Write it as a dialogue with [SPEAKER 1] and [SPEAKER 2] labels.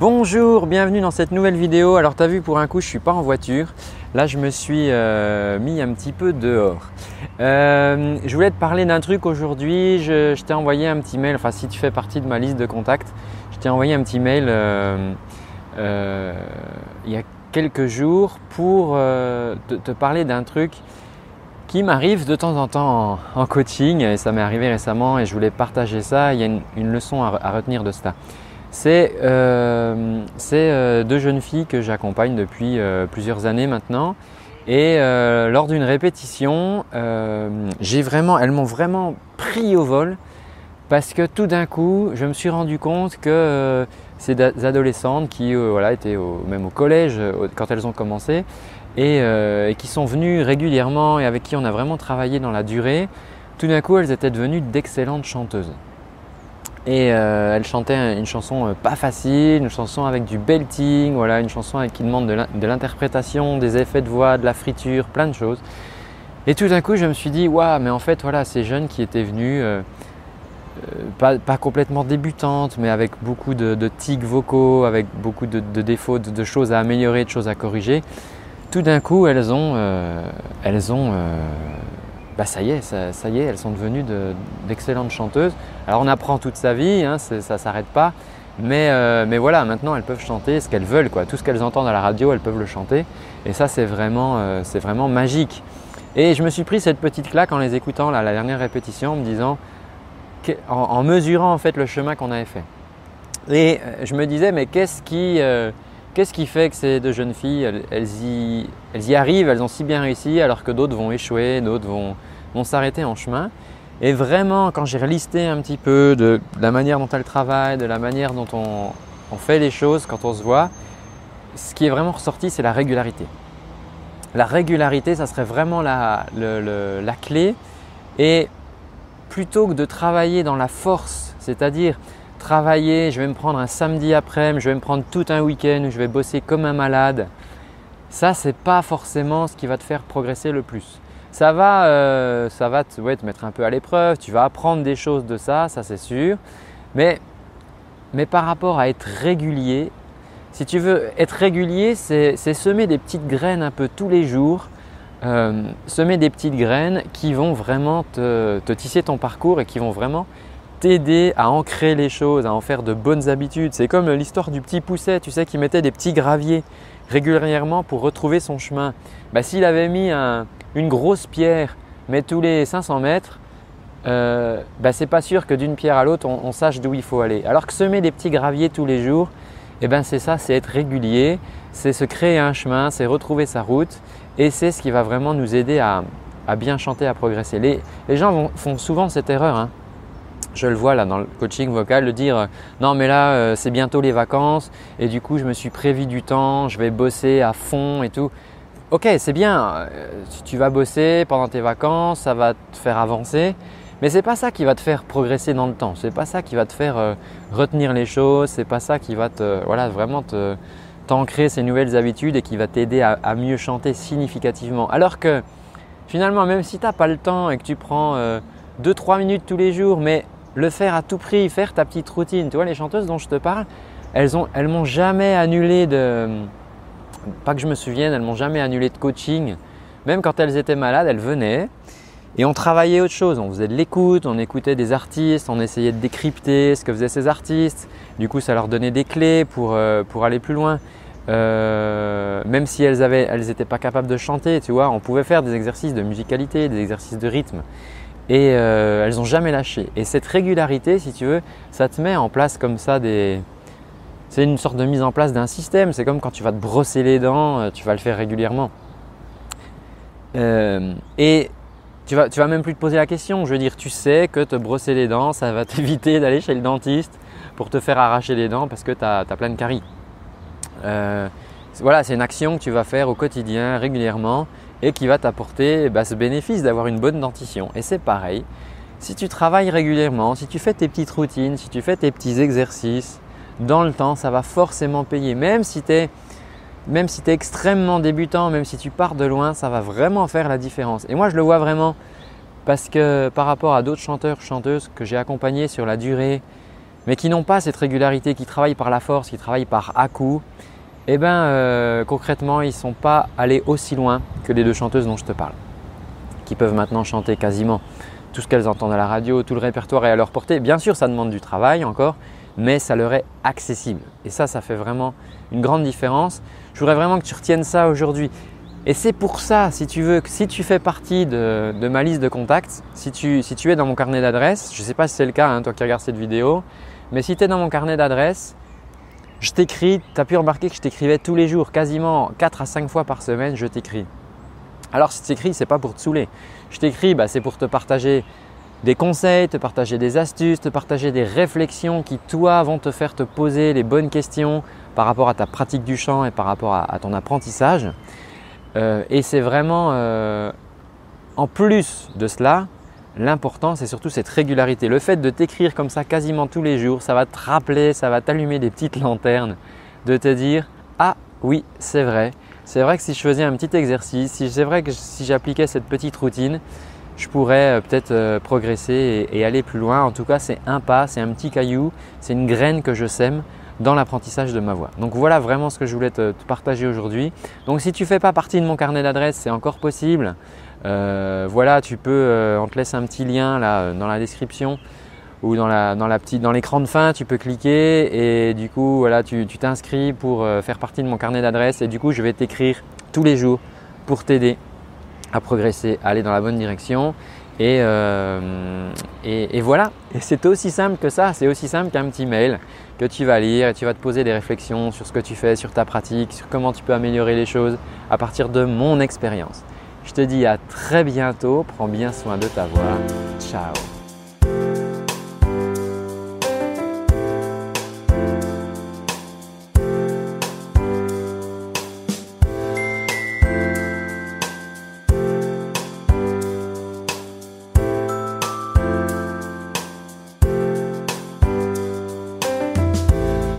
[SPEAKER 1] Bonjour, bienvenue dans cette nouvelle vidéo. Alors tu as vu pour un coup je suis pas en voiture. Là je me suis euh, mis un petit peu dehors. Euh, je voulais te parler d'un truc aujourd'hui. Je, t'ai envoyé un petit mail, enfin si tu fais partie de ma liste de contacts, je t'ai envoyé un petit mail euh, il y a quelques jours pour te, parler d'un truc qui m'arrive de temps en temps en, coaching et ça m'est arrivé récemment et je voulais partager ça. Il y a une, leçon à retenir de cela. C'est euh, euh, deux jeunes filles que j'accompagne depuis euh, plusieurs années maintenant. Et lors d'une répétition, elles m'ont vraiment pris au vol parce que tout d'un coup, je me suis rendu compte que ces adolescentes qui étaient même au collège quand elles ont commencé et, qui sont venues régulièrement et avec qui on a vraiment travaillé dans la durée, tout d'un coup, elles étaient devenues d'excellentes chanteuses. Et euh, elle chantait une chanson euh, pas facile, une chanson avec du belting, voilà, une chanson qui demande de l'interprétation, des effets de voix, de la friture, plein de choses. Et tout d'un coup, je me suis dit, waouh, mais en fait, voilà, ces jeunes qui étaient venus, euh, pas, complètement débutantes, mais avec beaucoup de, tics vocaux, avec beaucoup de, défauts, de, choses à améliorer, de choses à corriger, tout d'un coup, elles ont, elles ont bah ça y est, ça, y est, elles sont devenues d'excellentes chanteuses. Alors on apprend toute sa vie, hein, ça ne s'arrête pas, mais, euh, mais, voilà, maintenant elles peuvent chanter ce qu'elles veulent, quoi. tout ce qu'elles entendent à la radio, elles peuvent le chanter, et ça c'est vraiment, euh, vraiment magique. Et je me suis pris cette petite claque en les écoutant la dernière répétition, en me disant, en, mesurant en fait le chemin qu'on avait fait. Et euh, je me disais, mais qu'est-ce qui, Qu'est-ce qui fait que ces deux jeunes filles, elles, y, arrivent, elles ont si bien réussi, alors que d'autres vont échouer, d'autres vont, s'arrêter en chemin? Et vraiment, quand j'ai relisté un petit peu de, la manière dont elles travaillent, de la manière dont on, fait les choses quand on se voit, ce qui est vraiment ressorti, c'est la régularité. La régularité, ça serait vraiment la clé. Et plutôt que de travailler dans la force, c'est-à-dire travailler, je vais me prendre un samedi après-midi, je vais me prendre tout un week-end où je vais bosser comme un malade. Ça, c'est pas forcément ce qui va te faire progresser le plus. Ça va, euh, ça va te, mettre un peu à l'épreuve, tu vas apprendre des choses de ça, ça c'est sûr. Mais, mais par rapport à être régulier, si tu veux être régulier, c'est semer des petites graines un peu tous les jours, euh, semer des petites graines qui vont vraiment te, te, tisser ton parcours et qui vont vraiment t'aider à ancrer les choses, à en faire de bonnes habitudes. C'est comme l'histoire du petit pousset, tu sais, qui mettait des petits graviers régulièrement pour retrouver son chemin. Bah, S'il avait mis une grosse pierre, mais tous les 500 mètres, euh, bah, c'est pas sûr que d'une pierre à l'autre, on, sache d'où il faut aller. Alors que semer des petits graviers tous les jours, eh ben c'est ça, c'est être régulier, c'est se créer un chemin, c'est retrouver sa route et c'est ce qui va vraiment nous aider à, bien chanter, à progresser. Les, gens font souvent cette erreur. Hein je le vois là dans le coaching vocal, de dire euh, non mais là euh, c'est bientôt les vacances et du coup je me suis prévu du temps, je vais bosser à fond et tout. Ok, c'est bien, euh, tu vas bosser pendant tes vacances, ça va te faire avancer, mais c'est pas ça qui va te faire progresser dans le temps, c'est pas ça qui va te faire retenir les choses, c'est pas ça qui va te voilà vraiment t'ancrer ces nouvelles habitudes et qui va t'aider à, à, mieux chanter significativement. Alors que finalement, même si tu n'as pas le temps et que tu prends 2-3 minutes tous les jours, mais le faire à tout prix, faire ta petite routine. Tu vois, les chanteuses dont je te parle, elles ont, elles m'ont jamais annulé de, pas que je me souvienne, elles m'ont jamais annulé de coaching. Même quand elles étaient malades, elles venaient et on travaillait autre chose. On faisait de l'écoute, on écoutait des artistes, on essayait de décrypter ce que faisaient ces artistes. Du coup, ça leur donnait des clés pour, euh, pour aller plus loin. Euh, même si elles n'étaient elles pas capables de chanter, tu vois, on pouvait faire des exercices de musicalité, des exercices de rythme et euh, elles n'ont jamais lâché. Et cette régularité, si tu veux, ça te met en place comme ça des... C'est une sorte de mise en place d'un système. C'est comme quand tu vas te brosser les dents, euh, tu vas le faire régulièrement. Euh, et tu vas, tu vas même plus te poser la question. Je veux dire, tu sais que te brosser les dents, ça va t'éviter d'aller chez le dentiste pour te faire arracher les dents parce que tu as, plein de caries. voilà, c'est une action que tu vas faire au quotidien, régulièrement et qui va t'apporter bah, ce bénéfice d'avoir une bonne dentition. Et c'est pareil, si tu travailles régulièrement, si tu fais tes petites routines, si tu fais tes petits exercices, dans le temps, ça va forcément payer. Même si tu es, si extrêmement débutant, même si tu pars de loin, ça va vraiment faire la différence. Et moi, je le vois vraiment parce que par rapport à d'autres chanteurs, chanteuses que j'ai accompagnés sur la durée, mais qui n'ont pas cette régularité, qui travaillent par la force, qui travaillent par à-coup, eh bien euh, concrètement, ils ne sont pas allés aussi loin que les deux chanteuses dont je te parle, qui peuvent maintenant chanter quasiment tout ce qu'elles entendent à la radio, tout le répertoire est à leur portée. Bien sûr, ça demande du travail encore, mais ça leur est accessible. Et ça, ça fait vraiment une grande différence. Je voudrais vraiment que tu retiennes ça aujourd'hui. Et c'est pour ça, si tu veux, que si tu fais partie de, ma liste de contacts, si tu, es dans mon carnet d'adresses, je ne sais pas si c'est le cas, hein, toi qui regardes cette vidéo, mais si tu es dans mon carnet d'adresses, je t'écris, tu as pu remarquer que je t'écrivais tous les jours, quasiment 4 à 5 fois par semaine, je t'écris. Alors si tu t'écris, ce n'est pas pour te saouler. Je t'écris, bah, c'est pour te partager des conseils, te partager des astuces, te partager des réflexions qui, toi, vont te faire te poser les bonnes questions par rapport à ta pratique du chant et par rapport à, ton apprentissage. Euh, et c'est vraiment, euh, en plus de cela, L'important, c'est surtout cette régularité. Le fait de t'écrire comme ça quasiment tous les jours, ça va te rappeler, ça va t'allumer des petites lanternes, de te dire Ah oui, c'est vrai. C'est vrai que si je faisais un petit exercice, c'est vrai que si j'appliquais cette petite routine, je pourrais euh, peut-être euh, progresser et, aller plus loin. En tout cas, c'est un pas, c'est un petit caillou, c'est une graine que je sème dans l'apprentissage de ma voix. Donc voilà vraiment ce que je voulais te, partager aujourd'hui. Donc si tu ne fais pas partie de mon carnet d'adresses, c'est encore possible. Euh, voilà, tu peux, euh, on te laisse un petit lien là dans la description ou dans la, petite, dans l'écran de fin, tu peux cliquer et du coup voilà, tu t'inscris pour euh, faire partie de mon carnet d'adresses et du coup je vais t'écrire tous les jours pour t'aider à progresser, à aller dans la bonne direction et, voilà. C'est aussi simple que ça, c'est aussi simple qu'un petit mail que tu vas lire et tu vas te poser des réflexions sur ce que tu fais, sur ta pratique, sur comment tu peux améliorer les choses à partir de mon expérience. Je te dis à très bientôt, prends bien soin de ta voix. Ciao